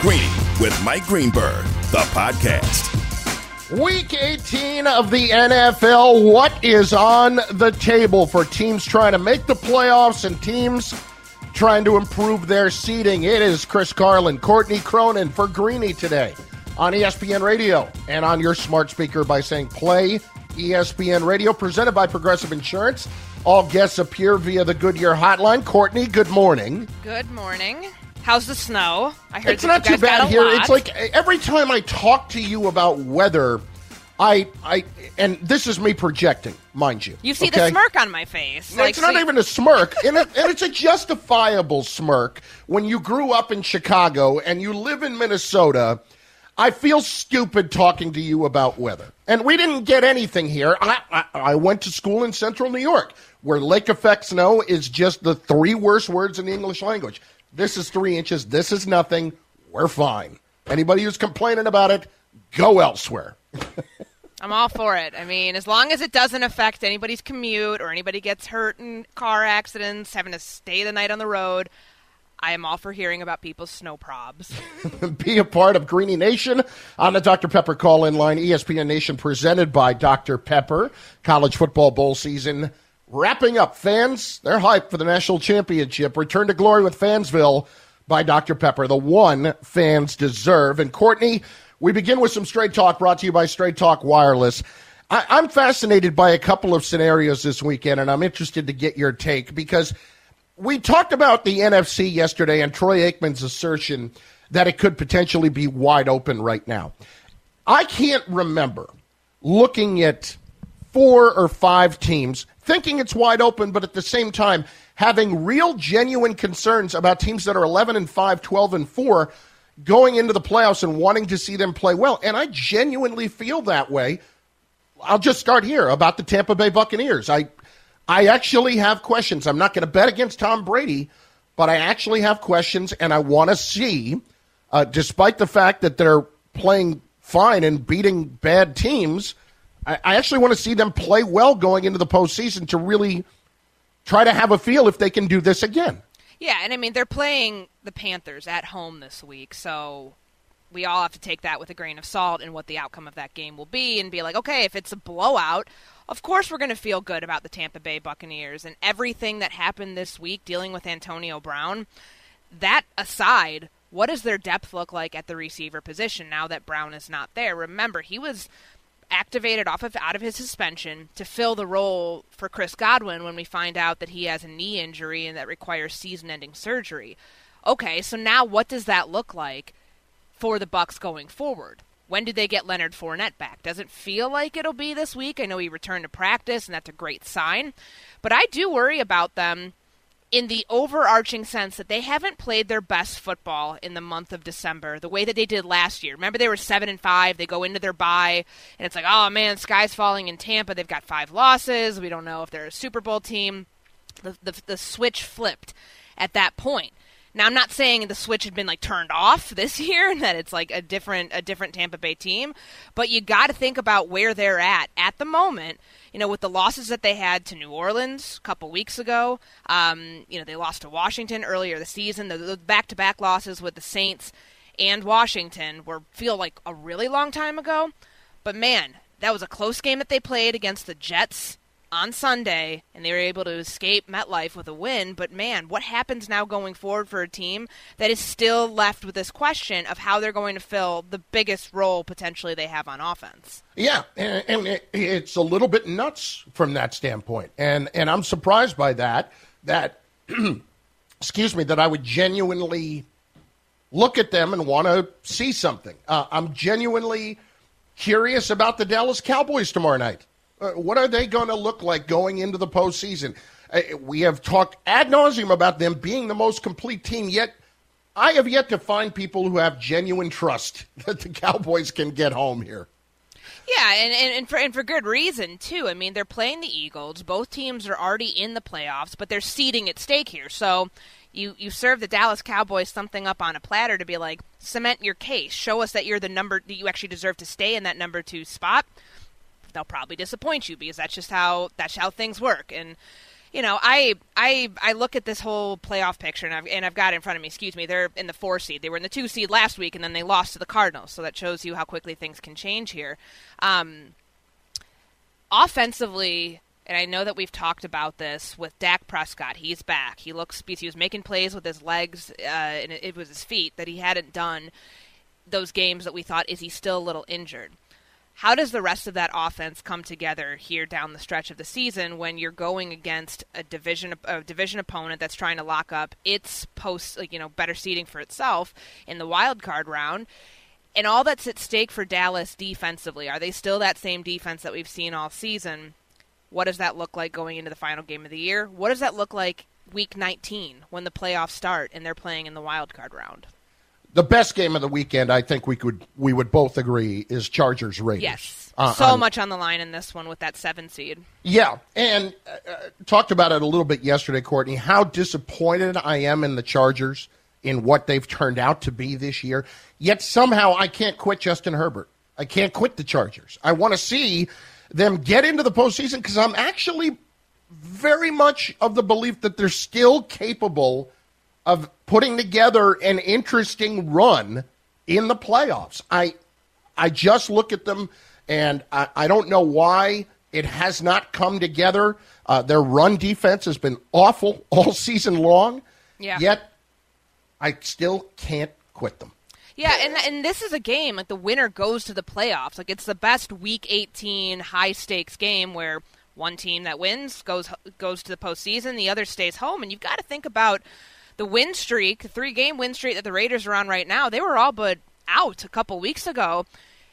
Greeny with Mike Greenberg, the podcast. Week 18 of the NFL. What is on the table for teams trying to make the playoffs and teams trying to improve their seeding? It is Chris Carlin, Courtney Cronin for Greeny today on ESPN Radio and on your smart speaker by saying play ESPN Radio, presented by Progressive Insurance. All guests appear via the Goodyear hotline. Courtney, good morning. Good morning. How's the snow? I heard it's not too bad here. Lot. It's like every time I talk to you about weather, I I and this is me projecting, mind you. You see okay? the smirk on my face. No, like, it's not so even a smirk, and, it, and it's a justifiable smirk when you grew up in Chicago and you live in Minnesota. I feel stupid talking to you about weather, and we didn't get anything here. I, I, I went to school in Central New York, where lake effect snow is just the three worst words in the English language. This is three inches. This is nothing. We're fine. Anybody who's complaining about it, go elsewhere. I'm all for it. I mean, as long as it doesn't affect anybody's commute or anybody gets hurt in car accidents, having to stay the night on the road, I am all for hearing about people's snow probs. Be a part of Greeny Nation on the Dr. Pepper call in line. ESPN Nation presented by Dr. Pepper. College football bowl season wrapping up. Fans, they're hyped for the national championship. Return to glory with Fansville by Dr. Pepper, the one fans deserve. And Courtney, we begin with some straight talk brought to you by Straight Talk Wireless. I, I'm fascinated by a couple of scenarios this weekend, and I'm interested to get your take because we talked about the NFC yesterday and Troy Aikman's assertion that it could potentially be wide open right now. I can't remember looking at four or five teams thinking it's wide open, but at the same time having real genuine concerns about teams that are 11 and 5, 12 and 4 going into the playoffs and wanting to see them play well. And I genuinely feel that way. I'll just start here about the Tampa Bay Buccaneers. I I actually have questions. I'm not going to bet against Tom Brady, but I actually have questions, and I want to see, uh, despite the fact that they're playing fine and beating bad teams, I, I actually want to see them play well going into the postseason to really try to have a feel if they can do this again. Yeah, and I mean they're playing the Panthers at home this week, so we all have to take that with a grain of salt and what the outcome of that game will be and be like, okay, if it's a blowout, of course we're going to feel good about the Tampa Bay Buccaneers and everything that happened this week dealing with Antonio Brown. That aside, what does their depth look like at the receiver position now that Brown is not there? Remember, he was activated off of out of his suspension to fill the role for Chris Godwin when we find out that he has a knee injury and that requires season-ending surgery. Okay, so now what does that look like for the Bucs going forward? When do they get Leonard Fournette back? Does it feel like it'll be this week? I know he returned to practice, and that's a great sign. But I do worry about them in the overarching sense that they haven't played their best football in the month of December the way that they did last year. Remember they were 7 and 5, they go into their bye and it's like, "Oh man, sky's falling in Tampa. They've got 5 losses. We don't know if they're a Super Bowl team." The the, the switch flipped at that point. Now I'm not saying the switch had been like turned off this year and that it's like a different a different Tampa Bay team, but you got to think about where they're at at the moment. You know, with the losses that they had to New Orleans a couple weeks ago, um, you know they lost to Washington earlier this season. The, the back-to-back losses with the Saints and Washington were feel like a really long time ago, but man, that was a close game that they played against the Jets on Sunday, and they were able to escape MetLife with a win. But man, what happens now going forward for a team that is still left with this question of how they're going to fill the biggest role potentially they have on offense? Yeah, and, and it, it's a little bit nuts from that standpoint, and and I'm surprised by that. That excuse me, that I would genuinely look at them and want to see something. Uh, I'm genuinely curious about the Dallas Cowboys tomorrow night. Uh, what are they going to look like going into the postseason? Uh, we have talked ad nauseum about them being the most complete team, yet I have yet to find people who have genuine trust that the Cowboys can get home here. Yeah, and, and, and, for and for good reason too. I mean, they're playing the Eagles. Both teams are already in the playoffs, but there's seeding at stake here. So you you serve the Dallas Cowboys something up on a platter to be like cement your case, show us that you're the number that you actually deserve to stay in that number two spot. They'll probably disappoint you because that's just how that's how things work. And you know, I I I look at this whole playoff picture, and I've and I've got it in front of me. Excuse me, they're in the four seed. They were in the two seed last week, and then they lost to the Cardinals. So that shows you how quickly things can change here. Um, offensively, and I know that we've talked about this with Dak Prescott. He's back. He looks he was making plays with his legs, uh, and it, it was his feet that he hadn't done those games that we thought is he still a little injured. How does the rest of that offense come together here down the stretch of the season when you're going against a division a division opponent that's trying to lock up its post, like, you know, better seating for itself in the wild card round? And all that's at stake for Dallas defensively. Are they still that same defense that we've seen all season? What does that look like going into the final game of the year? What does that look like week 19 when the playoffs start and they're playing in the wild card round? The best game of the weekend, I think we could we would both agree, is Chargers Raiders. Yes, uh, so on, much on the line in this one with that seven seed. Yeah, and uh, talked about it a little bit yesterday, Courtney. How disappointed I am in the Chargers in what they've turned out to be this year. Yet somehow I can't quit Justin Herbert. I can't quit the Chargers. I want to see them get into the postseason because I'm actually very much of the belief that they're still capable of putting together an interesting run in the playoffs. I I just look at them and I, I don't know why it has not come together. Uh, their run defense has been awful all season long. Yeah. Yet I still can't quit them. Yeah, and and this is a game like the winner goes to the playoffs. Like it's the best Week 18 high stakes game where one team that wins goes goes to the postseason, the other stays home, and you've got to think about the win streak, the three game win streak that the Raiders are on right now, they were all but out a couple weeks ago.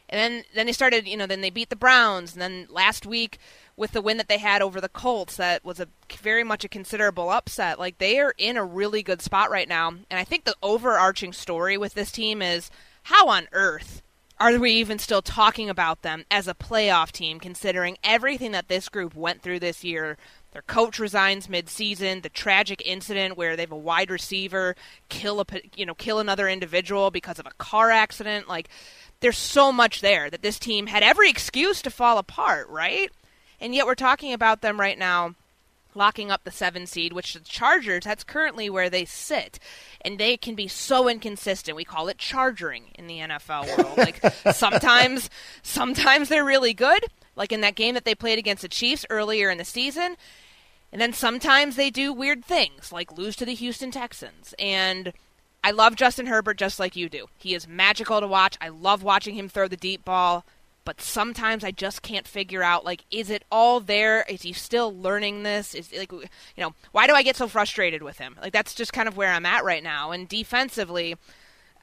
And then, then they started, you know, then they beat the Browns. And then last week, with the win that they had over the Colts, that was a very much a considerable upset. Like they are in a really good spot right now. And I think the overarching story with this team is how on earth are we even still talking about them as a playoff team, considering everything that this group went through this year their coach resigns mid-season. The tragic incident where they have a wide receiver kill a you know kill another individual because of a car accident. Like there's so much there that this team had every excuse to fall apart, right? And yet we're talking about them right now locking up the seven seed, which the Chargers, that's currently where they sit. And they can be so inconsistent. We call it chargering in the NFL world. like sometimes sometimes they're really good. Like in that game that they played against the Chiefs earlier in the season, and then sometimes they do weird things, like lose to the Houston Texans. And I love Justin Herbert just like you do. He is magical to watch. I love watching him throw the deep ball. But sometimes I just can't figure out like is it all there? Is he still learning this? Is like you know, why do I get so frustrated with him? Like that's just kind of where I'm at right now. And defensively,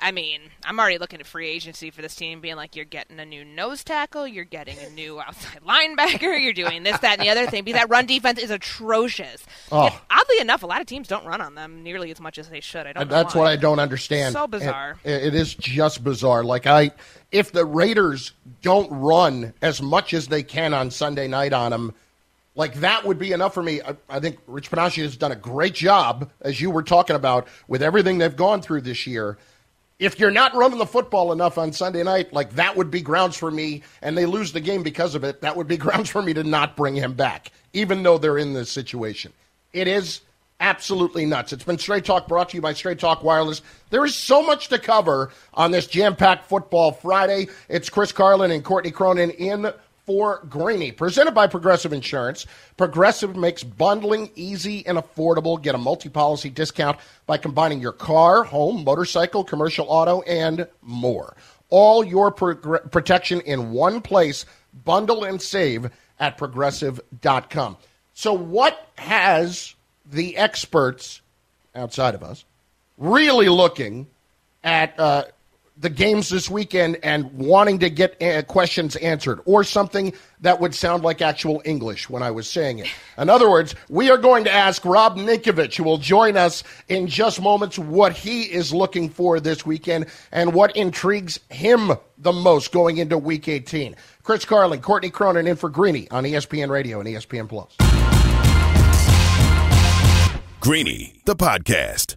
I mean, I'm already looking at free agency for this team, being like, you're getting a new nose tackle, you're getting a new outside linebacker, you're doing this, that, and the other thing. Because that run defense is atrocious. Oh. Yet, oddly enough, a lot of teams don't run on them nearly as much as they should. I don't. That's why. what I don't understand. It's so bizarre. It, it is just bizarre. Like I, if the Raiders don't run as much as they can on Sunday night on them. Like that would be enough for me. I, I think Rich Bisaccia has done a great job, as you were talking about, with everything they've gone through this year if you're not running the football enough on Sunday night, like that would be grounds for me, and they lose the game because of it, that would be grounds for me to not bring him back, even though they're in this situation. It is absolutely nuts. It's been Straight Talk brought to you by Straight Talk Wireless. There is so much to cover on this jam packed football Friday. It's Chris Carlin and Courtney Cronin in for Greeny. Presented by Progressive Insurance. Progressive makes bundling easy and affordable. Get a multi policy discount by combining your car, home, motorcycle, commercial auto, and more. All your pro- protection in one place. Bundle and save at progressive.com. So, what has the experts outside of us really looking at uh, the games this weekend and wanting to get uh, questions answered, or something that would sound like actual English when I was saying it. In other words, we are going to ask Rob Ninkovich, who will join us in just moments, what he is looking for this weekend and what intrigues him the most going into Week 18. Chris Carlin, Courtney Cronin in for Greeny on ESPN Radio and ESPN Plus. Greeny, the podcast.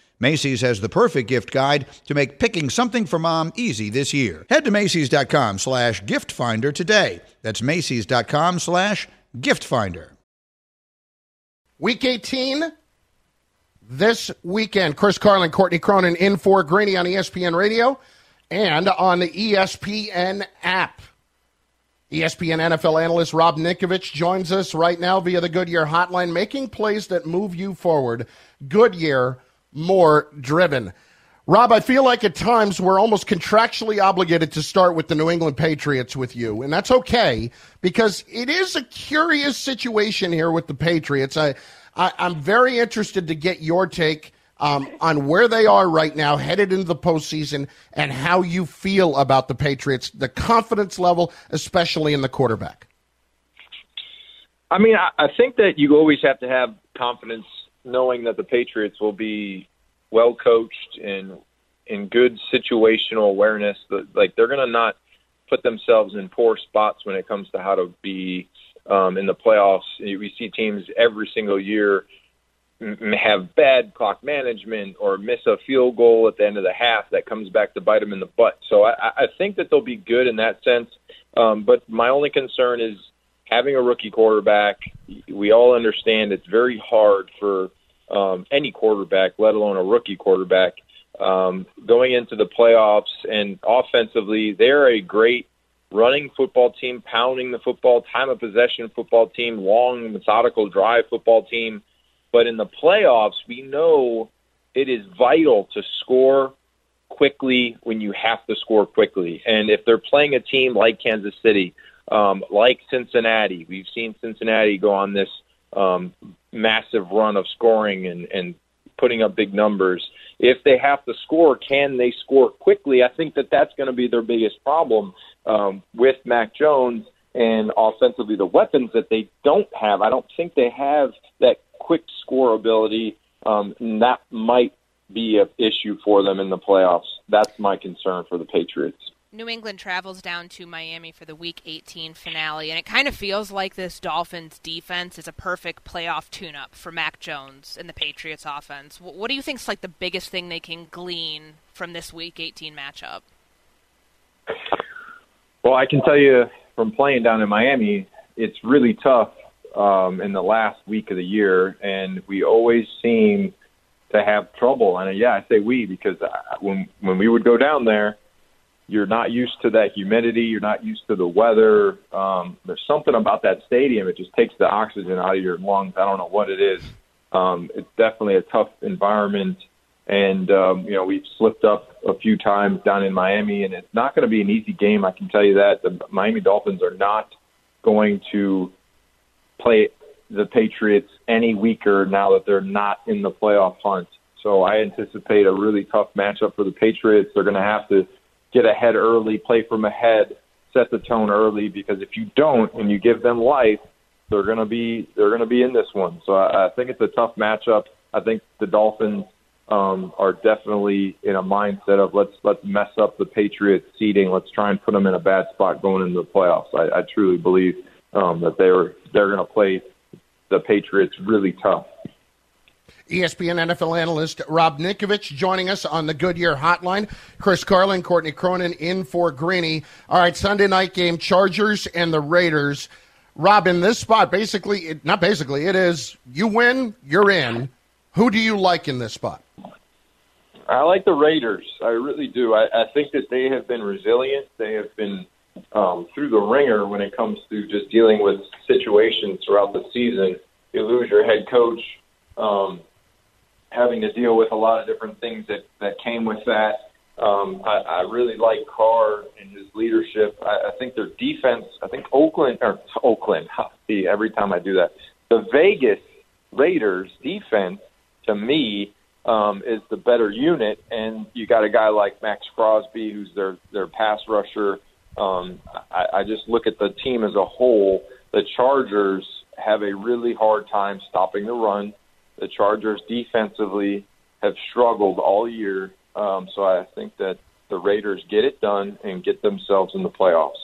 Macy's has the perfect gift guide to make picking something for mom easy this year. Head to Macy's.com slash gift finder today. That's Macy's.com slash gift finder. Week 18, this weekend. Chris Carlin, Courtney Cronin in for Greeny on ESPN Radio and on the ESPN app. ESPN NFL analyst Rob Ninkovich joins us right now via the Goodyear hotline, making plays that move you forward. Goodyear more driven. Rob, I feel like at times we're almost contractually obligated to start with the New England Patriots with you, and that's okay because it is a curious situation here with the Patriots. I, I am very interested to get your take um, on where they are right now, headed into the postseason, and how you feel about the Patriots, the confidence level, especially in the quarterback. I mean, I, I think that you always have to have confidence knowing that the Patriots will be well coached and in good situational awareness. Like they're going to not put themselves in poor spots when it comes to how to be um, in the playoffs. We see teams every single year have bad clock management or miss a field goal at the end of the half that comes back to bite them in the butt. So I, I think that they'll be good in that sense. Um, but my only concern is having a rookie quarterback, we all understand it's very hard for um, any quarterback, let alone a rookie quarterback, um, going into the playoffs. And offensively, they're a great running football team, pounding the football, time of possession football team, long, methodical drive football team. But in the playoffs, we know it is vital to score quickly when you have to score quickly. And if they're playing a team like Kansas City, um, like Cincinnati. We've seen Cincinnati go on this um, massive run of scoring and, and putting up big numbers. If they have to score, can they score quickly? I think that that's going to be their biggest problem um, with Mac Jones and offensively the weapons that they don't have. I don't think they have that quick score ability. Um, and that might be an issue for them in the playoffs. That's my concern for the Patriots. New England travels down to Miami for the Week 18 finale, and it kind of feels like this Dolphins defense is a perfect playoff tune-up for Mac Jones and the Patriots offense. What do you think is like the biggest thing they can glean from this Week 18 matchup? Well, I can tell you from playing down in Miami, it's really tough um, in the last week of the year, and we always seem to have trouble. And yeah, I say we because when when we would go down there you're not used to that humidity. You're not used to the weather. Um, there's something about that stadium. It just takes the oxygen out of your lungs. I don't know what it is. Um, it's definitely a tough environment. And, um, you know, we've slipped up a few times down in Miami, and it's not going to be an easy game. I can tell you that. The Miami Dolphins are not going to play the Patriots any weaker now that they're not in the playoff hunt. So I anticipate a really tough matchup for the Patriots. They're going to have to get ahead early, play from ahead, set the tone early. Because if you don't and you give them life, they're gonna be they're gonna be in this one. So I, I think it's a tough matchup. I think the Dolphins um, are definitely in a mindset of let's let's mess up the Patriots seating. Let's try and put them in a bad spot going into the playoffs. I, I truly believe um, that they're they're going to play the Patriots really tough. ESPN NFL analyst Rob Ninkovich joining us on the Goodyear Hotline. Chris Carlin, Courtney Cronin in for Greeny. All right, Sunday night game, Chargers and the Raiders. Rob, in this spot, basically, it, not basically, it is you win, you're in. Who do you like in this spot? I like the Raiders. I really do. I, I think that they have been resilient. They have been um, through the ringer when it comes to just dealing with situations throughout the season. You lose your head coach, um, having to deal with a lot of different things that that came with that. Um, I, I really like Carr and his leadership. I, I think their defense. I think Oakland or Oakland. See, every time I do that, the Vegas Raiders defense to me um, is the better unit, and you got a guy like Maxx Crosby, who's their their pass rusher. Um, I, I just look at the team as a whole. The Chargers have a really hard time stopping the run. The Chargers defensively have struggled all year, um, so I think that the Raiders get it done and get themselves in the playoffs.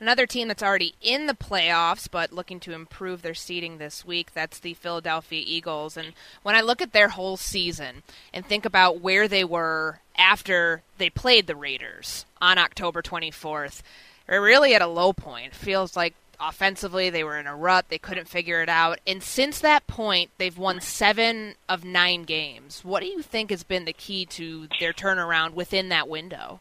Another team that's already in the playoffs but looking to improve their seeding this week, that's the Philadelphia Eagles. And when I look at their whole season and think about where they were after they played the Raiders on October 24th, they're really at a low point. Feels like offensively they were in a rut, they couldn't figure it out. And since that point, they've won 7 of 9 games. What do you think has been the key to their turnaround within that window?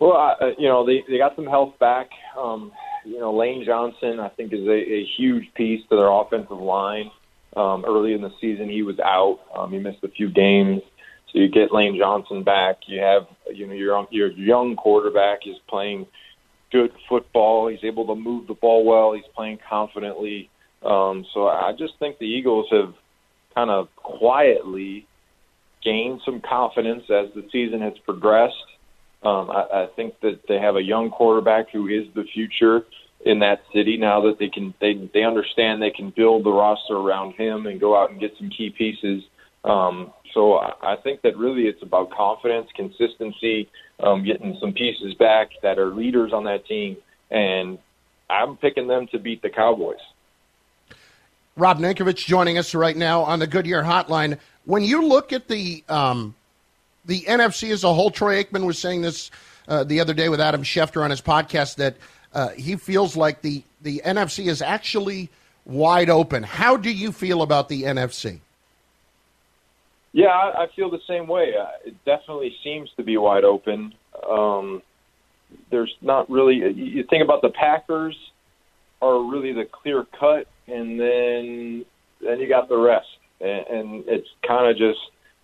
Well, uh, you know, they they got some health back. Um, you know, Lane Johnson, I think, is a, a huge piece to their offensive line. Um, early in the season, he was out. Um, he missed a few games. So you get Lane Johnson back. You have, you know, your your young quarterback is playing good football. He's able to move the ball well. He's playing confidently. Um, so I just think the Eagles have kind of quietly gained some confidence as the season has progressed. Um, I, I think that they have a young quarterback who is the future in that city. Now that they can, they they understand they can build the roster around him and go out and get some key pieces. Um, so I, think that really it's about confidence, consistency, um, getting some pieces back that are leaders on that team, and I'm picking them to beat the Cowboys. Rob Ninkovich joining us right now on the Goodyear Hotline. When you look at the um, the NFC as a whole. Troy Aikman was saying this uh, the other day with Adam Schefter on his podcast that uh, he feels like the the NFC is actually wide open. How do you feel about the NFC? Yeah, I, I feel the same way. It definitely seems to be wide open. Um, there's not really. You think about the Packers are really the clear cut, and then then you got the rest, and, and it's kind of just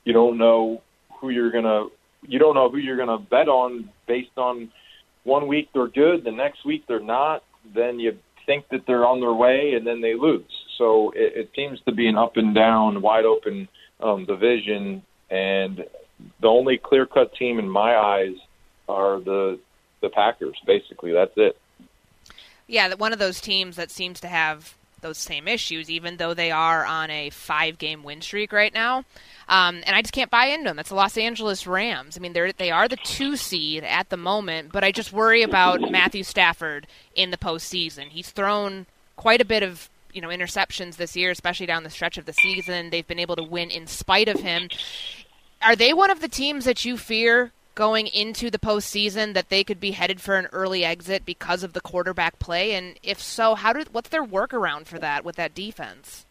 you don't know who you're gonna you don't know who you're gonna bet on based on one week they're good, the next week they're not. Then you think that they're on their way, and then they lose. So it, it seems to be an up and down, wide open um, division, and the only clear cut team in my eyes are the the Packers. Basically, that's it. Yeah, one of those teams that seems to have those same issues, even though they are on a five game win streak right now. Um, and I just can't buy into them. That's the Los Angeles Rams. I mean, they're they are the two seed at the moment, but I just worry about Matthew Stafford in the postseason. He's thrown quite a bit of you know interceptions this year, especially down the stretch of the season. They've been able to win in spite of him. Are they one of the teams that you fear going into the postseason that they could be headed for an early exit because of the quarterback play? And if so, how do what's their workaround for that with that defense?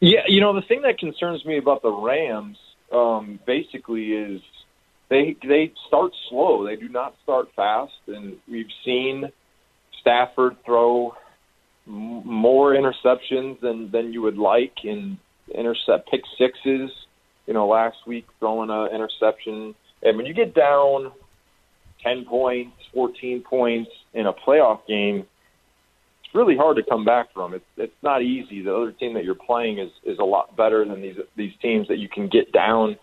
Yeah, you know the thing that concerns me about the Rams um, basically is they they start slow. They do not start fast, and we've seen Stafford throw more interceptions than than you would like, and intercept pick sixes. You know, last week throwing an interception, and when you get down ten points, fourteen points in a playoff game, it's really hard to come back from. It's it's not easy. The other team that you're playing is is a lot better than these these teams that you can get down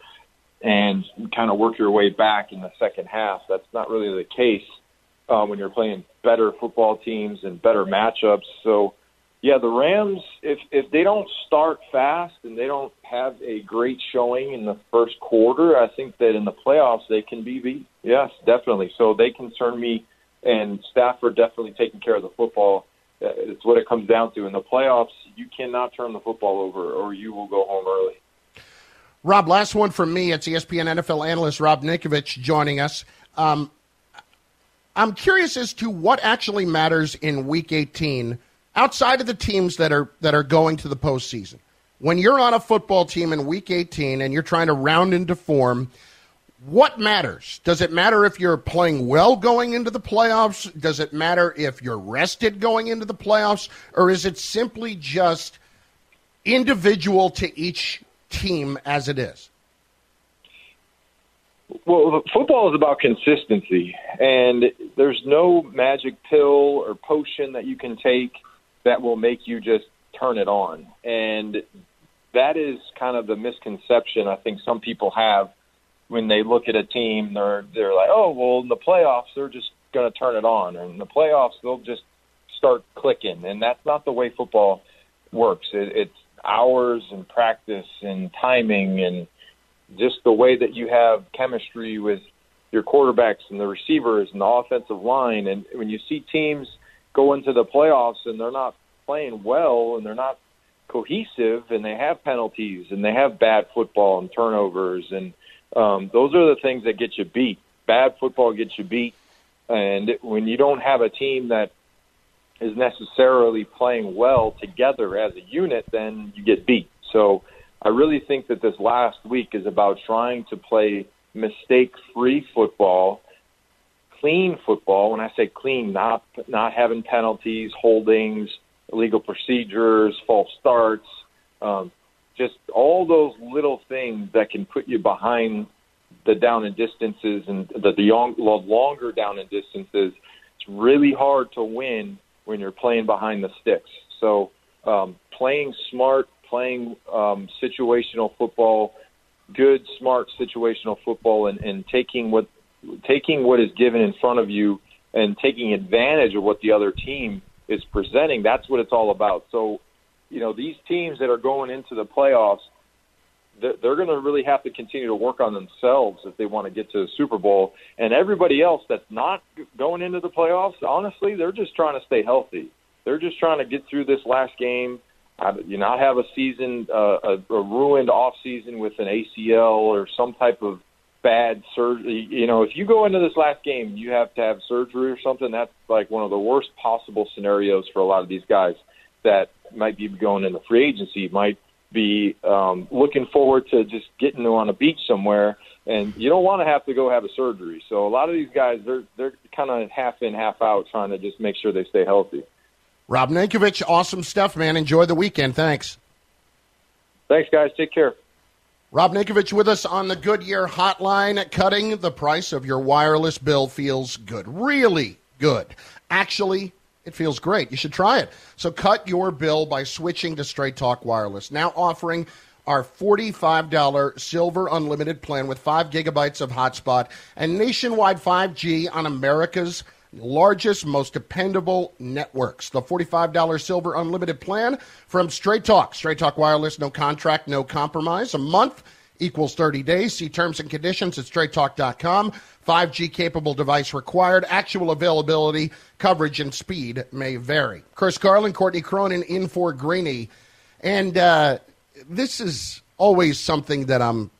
and kind of work your way back in the second half. That's not really the case uh, when you're playing better football teams and better matchups. So yeah, the Rams, if if they don't start fast and they don't have a great showing in the first quarter, I think that in the playoffs they can be beat. Yes, definitely. So they concern me, and Stafford definitely taking care of the football. Uh, it's what it comes down to. In the playoffs, you cannot turn the football over, or you will go home early. Rob, last one from me. It's ESPN NFL analyst Rob Ninkovich joining us. Um, I'm curious as to what actually matters in Week 18 outside of the teams that are that are going to the postseason. When you're on a football team in Week 18 and you're trying to round into form, what matters? Does it matter if you're playing well going into the playoffs? Does it matter if you're rested going into the playoffs? Or is it simply just individual to each team as it is? Well, football is about consistency, and there's no magic pill or potion that you can take that will make you just turn it on. And that is kind of the misconception I think some people have when they look at a team. They're they're like, oh, well, in the playoffs they're just going to turn it on, or in the playoffs they'll just start clicking. And that's not the way football works. It, it's hours and practice and timing and just the way that you have chemistry with your quarterbacks and the receivers and the offensive line. And when you see teams go into the playoffs and they're not playing well and they're not cohesive and they have penalties and they have bad football and turnovers and um, those are the things that get you beat. Bad football gets you beat, and when you don't have a team that is necessarily playing well together as a unit, then you get beat. So I really think that this last week is about trying to play mistake-free football, clean football. When I say clean, not not having penalties, holdings, illegal procedures, false starts, um, just all those little things that can put you behind the down and distances and the, the, the longer down and distances. It's really hard to win when you're playing behind the sticks. So um, playing smart, playing um, situational football, good, smart situational football, and, and taking what taking what is given in front of you and taking advantage of what the other team is presenting. That's what it's all about. So, you know, these teams that are going into the playoffs, they're going to really have to continue to work on themselves if they want to get to the Super Bowl. And everybody else that's not going into the playoffs, honestly, they're just trying to stay healthy. They're just trying to get through this last game. You not have a season, uh, a, a ruined off season with an ACL or some type of bad surgery. You know, if you go into this last game, you have to have surgery or something. That's like one of the worst possible scenarios for a lot of these guys that might be going into free agency, might be um, looking forward to just getting on a beach somewhere, and you don't want to have to go have a surgery. So a lot of these guys, they're they're kind of half in, half out, trying to just make sure they stay healthy. Rob Ninkovich, awesome stuff, man. Enjoy the weekend. Thanks. Thanks, guys. Take care. Rob Ninkovich with us on the Goodyear hotline. Cutting the price of your wireless bill feels good. Really good. Actually, it feels great. You should try it. So cut your bill by switching to Straight Talk Wireless. Now offering our $45 Silver Unlimited plan with 5 gigabytes of hotspot and nationwide 5G on America's largest, most dependable networks. The $45 Silver Unlimited plan from Straight Talk. Straight Talk Wireless, no contract, no compromise. A month equals 30 days. See terms and conditions at straighttalk.com. 5G capable device required. Actual availability, coverage, and speed may vary. Chris Carlin, Courtney Cronin in for Greeny. And uh, this is always something that I'm.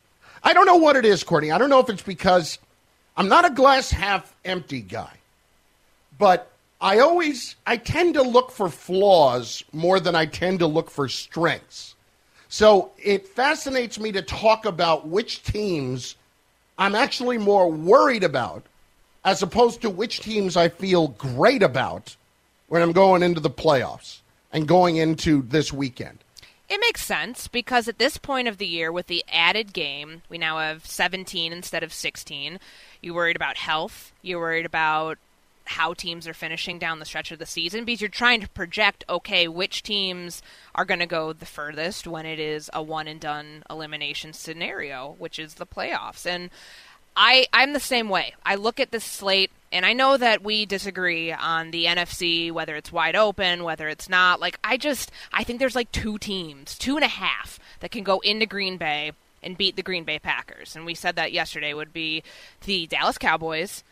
I don't know what it is, Courtney. I don't know if it's because I'm not a glass half empty guy but I always I tend to look for flaws more than I tend to look for strengths. So it fascinates me to talk about which teams I'm actually more worried about as opposed to which teams I feel great about when I'm going into the playoffs and going into this weekend. It makes sense because at this point of the year, with the added game, we now have 17 instead of 16. You worried about health. You're worried about how teams are finishing down the stretch of the season because you're trying to project okay which teams are going to go the furthest when it is a one and done elimination scenario which is the playoffs and I I'm the same way. I look at this slate and I know that we disagree on the NFC, whether it's wide open, whether it's not. Like, I just, I think there's like two teams, two and a half, that can go into Green Bay and beat the Green Bay Packers. And we said that yesterday would be the Dallas Cowboys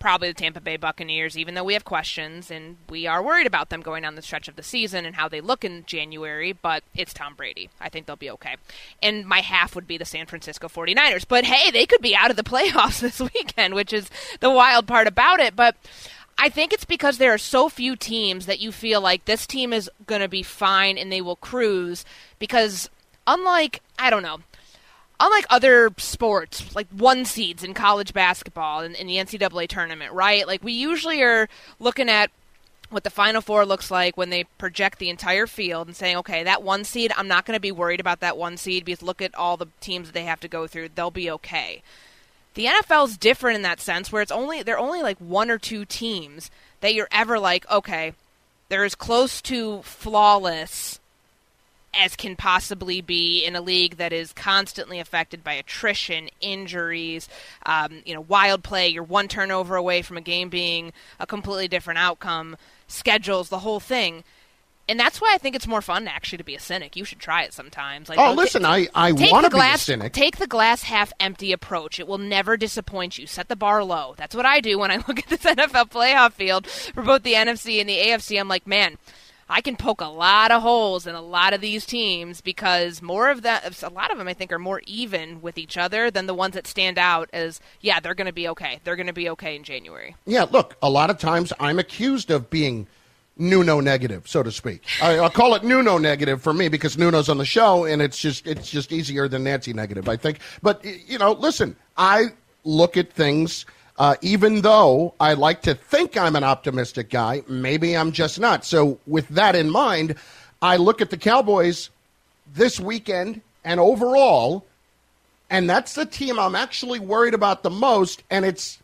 probably the Tampa Bay Buccaneers, even though we have questions and we are worried about them going down the stretch of the season and how they look in January, but it's Tom Brady. I think they'll be okay. And my half would be the San Francisco 49ers. But hey, they could be out of the playoffs this weekend, which is the wild part about it. But I think it's because there are so few teams that you feel like this team is going to be fine and they will cruise because unlike, I don't know, unlike other sports, like one seeds in college basketball and in, in the NCAA tournament, right? Like we usually are looking at what the Final Four looks like when they project the entire field and saying, okay, that one seed, I'm not going to be worried about that one seed because look at all the teams that they have to go through; they'll be okay. The NFL is different in that sense, where it's only they're only like one or two teams that you're ever like, okay, they're as close to flawless as can possibly be in a league that is constantly affected by attrition, injuries, um, you know, wild play. You're one turnover away from a game being a completely different outcome, schedules, the whole thing. And that's why I think it's more fun actually to be a cynic. You should try it sometimes. Like, oh, listen, I, I want to be a cynic. Take the glass half empty approach. It will never disappoint you. Set the bar low. That's what I do when I look at this NFL playoff field for both the NFC and the AFC. I'm like, man, I can poke a lot of holes in a lot of these teams because more of that, a lot of them I think are more even with each other than the ones that stand out as, yeah, they're going to be okay. They're going to be okay in January. Yeah, look, a lot of times I'm accused of being Nuno negative, so to speak. I, will call it Nuno negative for me because Nuno's on the show, and it's just it's just easier than Nancy negative, I think. But you know, listen, I look at things uh, even though I like to think I'm an optimistic guy, maybe I'm just not. So, with that in mind, I look at the Cowboys this weekend and overall, and that's the team I'm actually worried about the most. And it's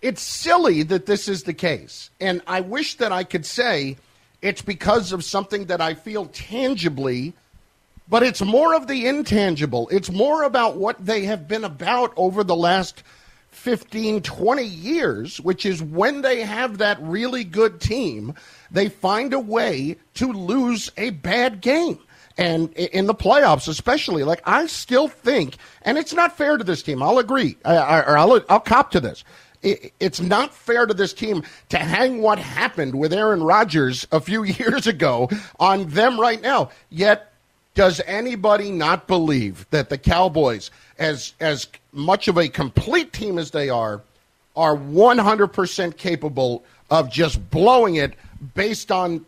it's silly that this is the case. And I wish that I could say it's because of something that I feel tangibly, but it's more of the intangible. It's more about what they have been about over the last 15, 20 years, which is when they have that really good team, they find a way to lose a bad game. And in the playoffs, especially, like I still think, and it's not fair to this team. I'll agree, or I'll, I'll cop to this. It's not fair to this team to hang what happened with Aaron Rodgers a few years ago on them right now. Yet, does anybody not believe that the Cowboys as as much of a complete team as they are, are 100% capable of just blowing it based on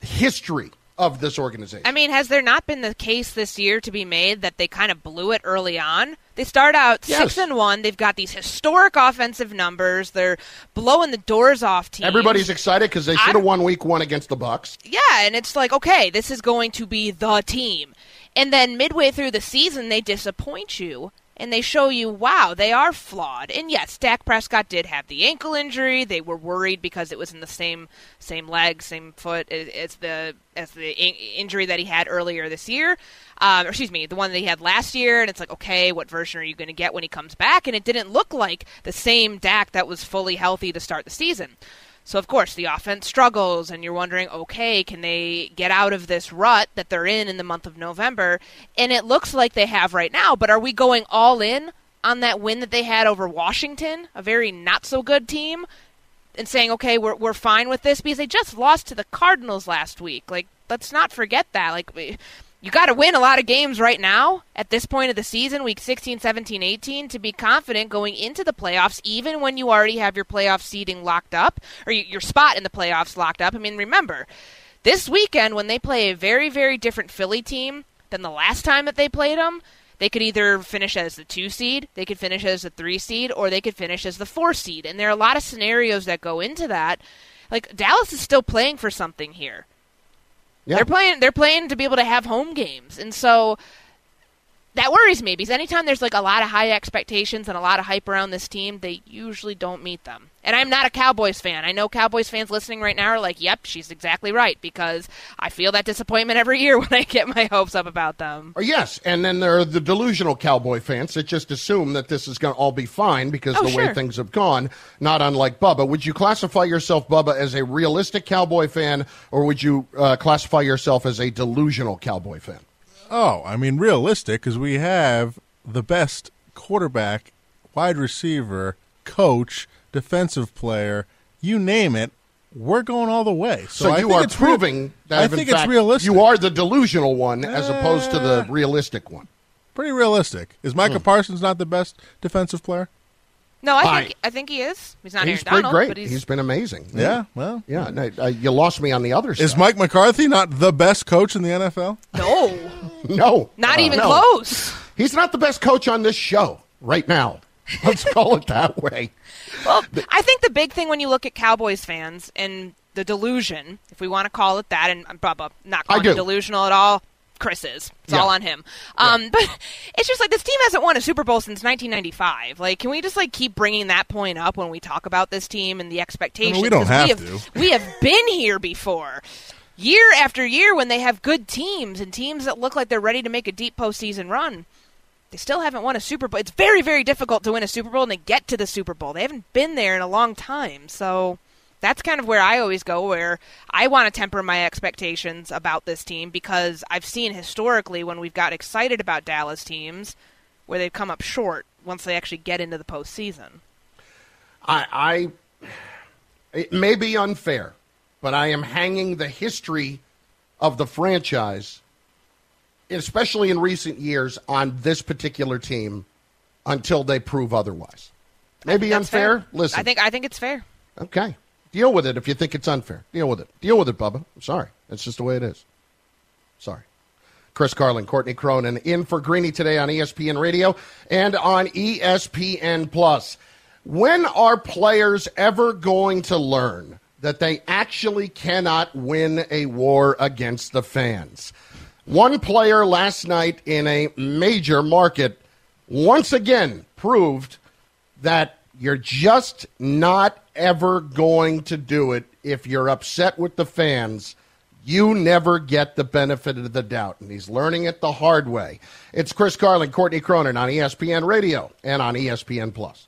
history of this organization. I mean, has there not been the case this year to be made that they kind of blew it early on? They start out yes. six and one. They've got these historic offensive numbers. They're blowing the doors off teams. Everybody's excited because they should have won week one against the Bucs. Yeah, and it's like, okay, this is going to be the team. And then midway through the season, they disappoint you and they show you, wow, they are flawed. And yes, Dak Prescott did have the ankle injury. They were worried because it was in the same same leg, same foot as the as the injury that he had earlier this year. Um, or excuse me, the one that he had last year. And it's like, okay, what version are you going to get when he comes back? And it didn't look like the same Dak that was fully healthy to start the season. So, of course, the offense struggles, and you're wondering, okay, can they get out of this rut that they're in in the month of November? And it looks like they have right now, but are we going all in on that win that they had over Washington, a very not so good team, and saying, okay, we're, we're fine with this? Because they just lost to the Cardinals last week. Like, let's not forget that. Like, you got to win a lot of games right now at this point of the season, week 16, 17, 18, to be confident going into the playoffs, even when you already have your playoff seeding locked up or your spot in the playoffs locked up. I mean, remember, this weekend when they play a very, very different Philly team than the last time that they played them, they could either finish as the two seed, they could finish as the three seed, or they could finish as the four seed. And there are a lot of scenarios that go into that. Like, Dallas is still playing for something here. Yeah. They're playing. They're playing to be able to have home games, and so that worries me because anytime there's like a lot of high expectations and a lot of hype around this team, they usually don't meet them. And I'm not a Cowboys fan. I know Cowboys fans listening right now are like, "Yep, she's exactly right," because I feel that disappointment every year when I get my hopes up about them. Oh, yes, and then there are the delusional Cowboy fans that just assume that this is going to all be fine because Oh, the way things have gone. Not unlike Bubba. Would you classify yourself, Bubba, as a realistic Cowboy fan, or would you uh, classify yourself as a delusional Cowboy fan? Oh, I mean, realistic because we have the best quarterback, wide receiver, coach, defensive player, you name it. We're going all the way. So, So, you are it's rea- proving that I if in think it's fact realistic. You are the delusional one as opposed to the Uh, realistic one. pretty realistic. Is Hmm. Micah Parsons not the best defensive player? No, I Hi. think I think he is. He's not He's Aaron Donald, great. but he's, he's been amazing. Yeah. Well, Yeah, no, uh, you lost me on the other is. Mike McCarthy not the best coach in the NFL? no, no, not Uh, even no. close. He's not the best coach on this show right now. Let's call it that way. Well, I think the big thing when you look at Cowboys fans and the delusion, if we want to call it that, and I'm Bubba not I calling it delusional at all. Chris is. It's Yeah. all on him. Um, But it's just like this team hasn't won a Super Bowl since 1995. Like, can we just like keep bringing that point up when we talk about this team and the expectations? we don't have we to. We have been here before. Year after year, when they have good teams and teams that look like they're ready to make a deep postseason run, they still haven't won a Super Bowl. It's very, very difficult to win a Super Bowl and to get to the Super Bowl. They haven't been there in a long time. So that's kind of where I always go, where I want to temper my expectations about this team because I've seen historically when we've got excited about Dallas teams where they've come up short once they actually get into the postseason. I, I it may be unfair, but I am hanging the history of the franchise, especially in recent years, on this particular team until they prove otherwise. Maybe unfair. fair. Listen, I think I think it's fair. okay, deal with it if you think it's unfair. Deal with it. Deal with it, Bubba. I'm sorry. That's just the way it is. Sorry. Chris Carlin, Courtney Cronin, in for Greeny today on ESPN Radio and on ESPN Plus. When are players ever going to learn that they actually cannot win a war against the fans? One player last night in a major market once again proved that you're just not ever going to do it if you're upset with the fans. You never get the benefit of the doubt, and he's learning it the hard way. It's Chris Carlin, Courtney Cronin on ESPN Radio and on ESPN Plus.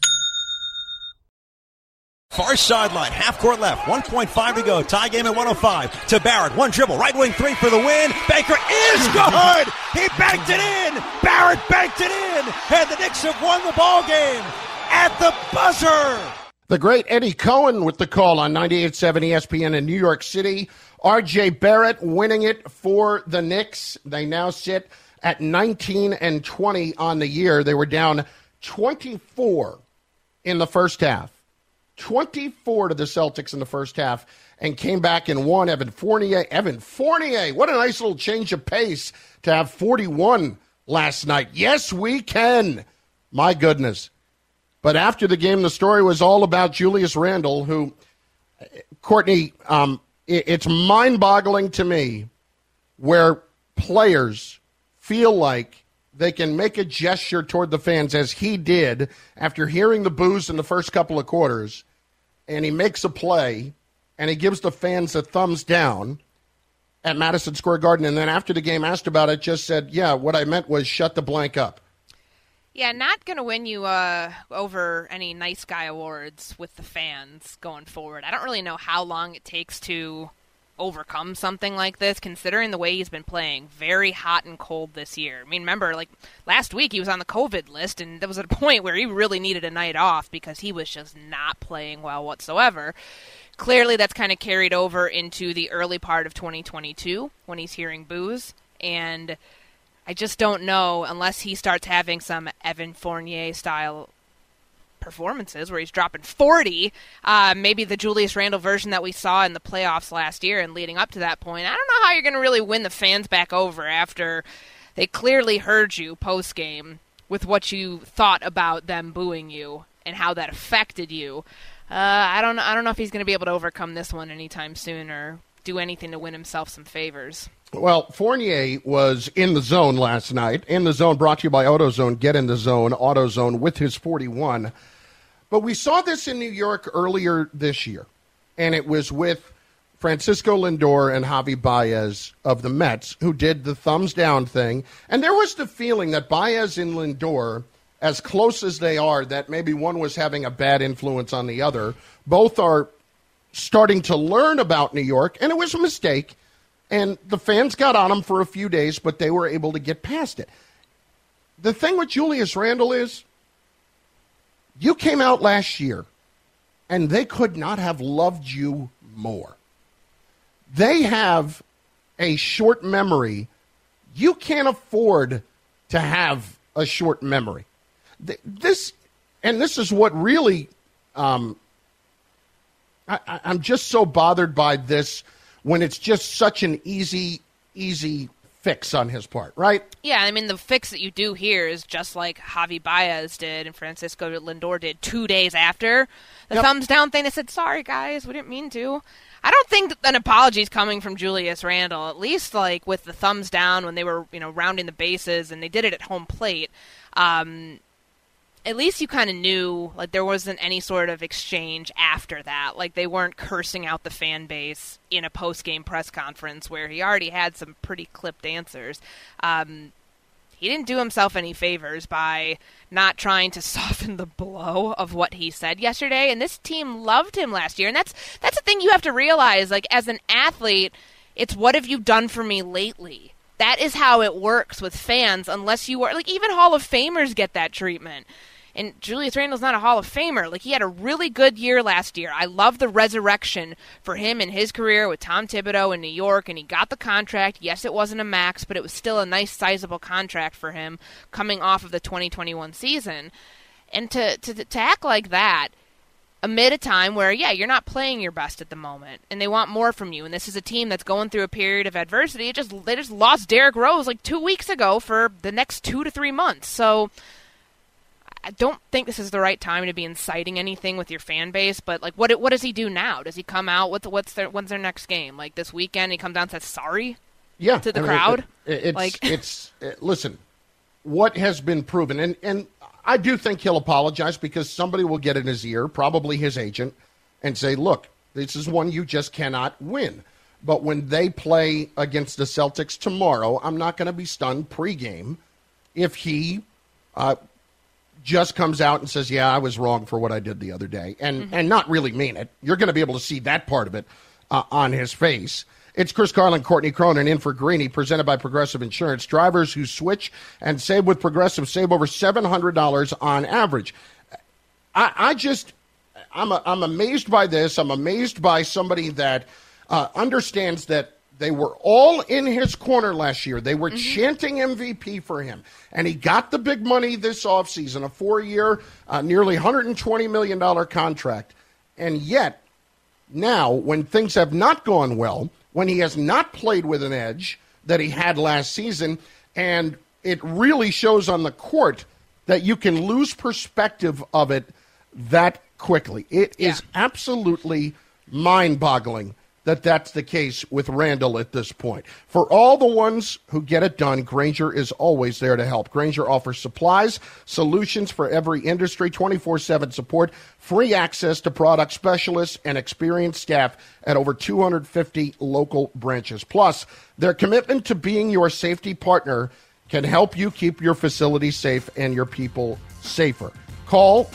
Far sideline, half court left, 1.5 to go. Tie game at 105. To Barrett, one dribble, right wing three for the win. Baker is good. He banked it in. Barrett banked it in, and the Knicks have won the ball game at the buzzer. The great Eddie Cohen with the call on 98.7 ESPN in New York City. RJ Barrett winning it for the Knicks. They now sit at 19 and 20 on the year. They were down 24 in the first half. 24 to the Celtics in the first half and came back and won. Evan Fournier. Evan Fournier, what a nice little change of pace to have 41 last night. Yes, we can. My goodness. But after the game, the story was all about Julius Randle, who, Courtney, um, it, it's mind boggling to me where players feel like they can make a gesture toward the fans as he did after hearing the boos in the first couple of quarters, and he makes a play and he gives the fans a thumbs down at Madison Square Garden, and then after the game asked about it, just said, "Yeah, what I meant was shut the blank up." Yeah, not going to win you uh, over any nice guy awards with the fans going forward. I don't really know how long it takes to overcome something like this, considering the way he's been playing. Very hot and cold this year. I mean, remember, like last week he was on the COVID list, and there was a point where he really needed a night off because he was just not playing well whatsoever. Clearly, that's kind of carried over into the early part of 2022 when he's hearing boos. And I just don't know unless he starts having some Evan Fournier style performances where he's dropping 40, uh, maybe the Julius Randle version that we saw in the playoffs last year and leading up to that point. I don't know how you're going to really win the fans back over after they clearly heard you post game with what you thought about them booing you and how that affected you. Uh, I don't I don't know if he's going to be able to overcome this one anytime soon or do anything to win himself some favors. Well, Fournier was in the zone last night. In the zone brought to you by AutoZone. Get in the zone, AutoZone with his 41. But we saw this in New York earlier this year, and it was with Francisco Lindor and Javi Baez of the Mets who did the thumbs down thing. And there was the feeling that Baez and Lindor, as close as they are, that maybe one was having a bad influence on the other. Both are starting to learn about New York, and it was a mistake. And the fans got on him for a few days, but they were able to get past it. The thing with Julius Randle is you came out last year, and they could not have loved you more. They have a short memory. You can't afford to have a short memory. This, and this is what really, um, I, I'm just so bothered by this when it's just such an easy, easy fix on his part, right? Yeah, I mean the fix that you do here is just like Javi Baez did and Francisco Lindor did two days after the yep. thumbs down thing. They said, "Sorry guys, we didn't mean to." I don't think that an apology is coming from Julius Randle. At least like with the thumbs down when they were you know rounding the bases and they did it at home plate. Um, at least you kind of knew like there wasn't any sort of exchange after that. Like they weren't cursing out the fan base in a post-game press conference where he already had some pretty clipped answers. Um, he didn't do himself any favors by not trying to soften the blow of what he said yesterday and this team loved him last year. And that's that's the thing you have to realize like as an athlete it's what have you done for me lately that is how it works with fans unless you are like even hall of famers get that treatment and Julius Randle's not a Hall of Famer. Like he had a really good year last year. I love the resurrection for him in his career with Tom Thibodeau in New York, and he got the contract. Yes, it wasn't a max, but it was still a nice, sizable contract for him coming off of the 2021 season. And to to, to act like that amid a time where yeah you're not playing your best at the moment and they want more from you and this is a team that's going through a period of adversity it just they just lost Derrick Rose like 2 weeks ago for the next 2 to 3 months so I don't think this is the right time to be inciting anything with your fan base. But like, what what does he do now? Does he come out? What's what's their when's their next game? Like this weekend, he comes out and says sorry. Yeah, to the I mean, crowd. It, it, it's like it's it, listen, what has been proven, and and I do think he'll apologize because somebody will get in his ear, probably his agent, and say, look, this is one you just cannot win. But when they play against the Celtics tomorrow, I'm not going to be stunned pregame if he uh, just comes out and says, "Yeah, I was wrong for what I did the other day," and mm-hmm. and not really mean it. You're going to be able to see that part of it uh, on his face. It's Chris Carlin, Courtney Cronin in for Greeny, presented by Progressive Insurance. Drivers who switch and save with Progressive save over seven hundred dollars on average. I, I just, I'm a, I'm amazed by this. I'm amazed by somebody that uh, understands that they were all in his corner last year. They were mm-hmm. chanting MVP for him. And he got the big money this offseason, a four year, uh, nearly $120 million contract. And yet, now, when things have not gone well, when he has not played with an edge that he had last season, and it really shows on the court that you can lose perspective of it that quickly. It yeah. is absolutely mind boggling that that's the case with Randle at this point. For all the ones who get it done, Grainger is always there to help. Grainger offers supplies, solutions for every industry, 24 7 support, free access to product specialists, and experienced staff at over 250 local branches. Plus, their commitment to being your safety partner can help you keep your facility safe and your people safer. Call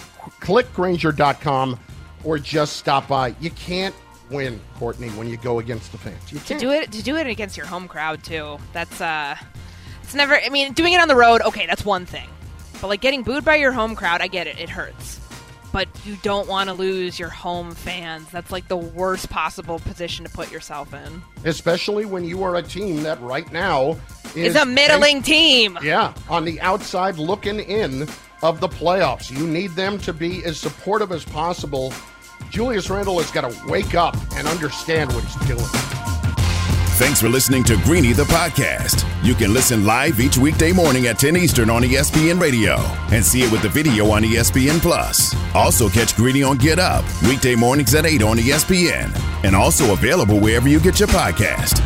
clickgrainger.com or just stop by. You can't win, Courtney, when you go against the fans. You to can't. do it to do it against your home crowd too. That's uh, it's never. I mean, doing it on the road, okay, that's one thing. But like getting booed by your home crowd, I get it. It hurts. But you don't want to lose your home fans. That's like the worst possible position to put yourself in. Especially when you are a team that right now is It's a middling team. Yeah, on the outside looking in of the playoffs. You need them to be as supportive as possible. Julius Randle has got to wake up and understand what he's doing. Thanks for listening to Greeny the podcast. You can listen live each weekday morning at 10 Eastern on ESPN Radio and see it with the video on ESPN Plus. Also catch Greeny on Get Up weekday mornings at 8 on ESPN and also available wherever you get your podcast.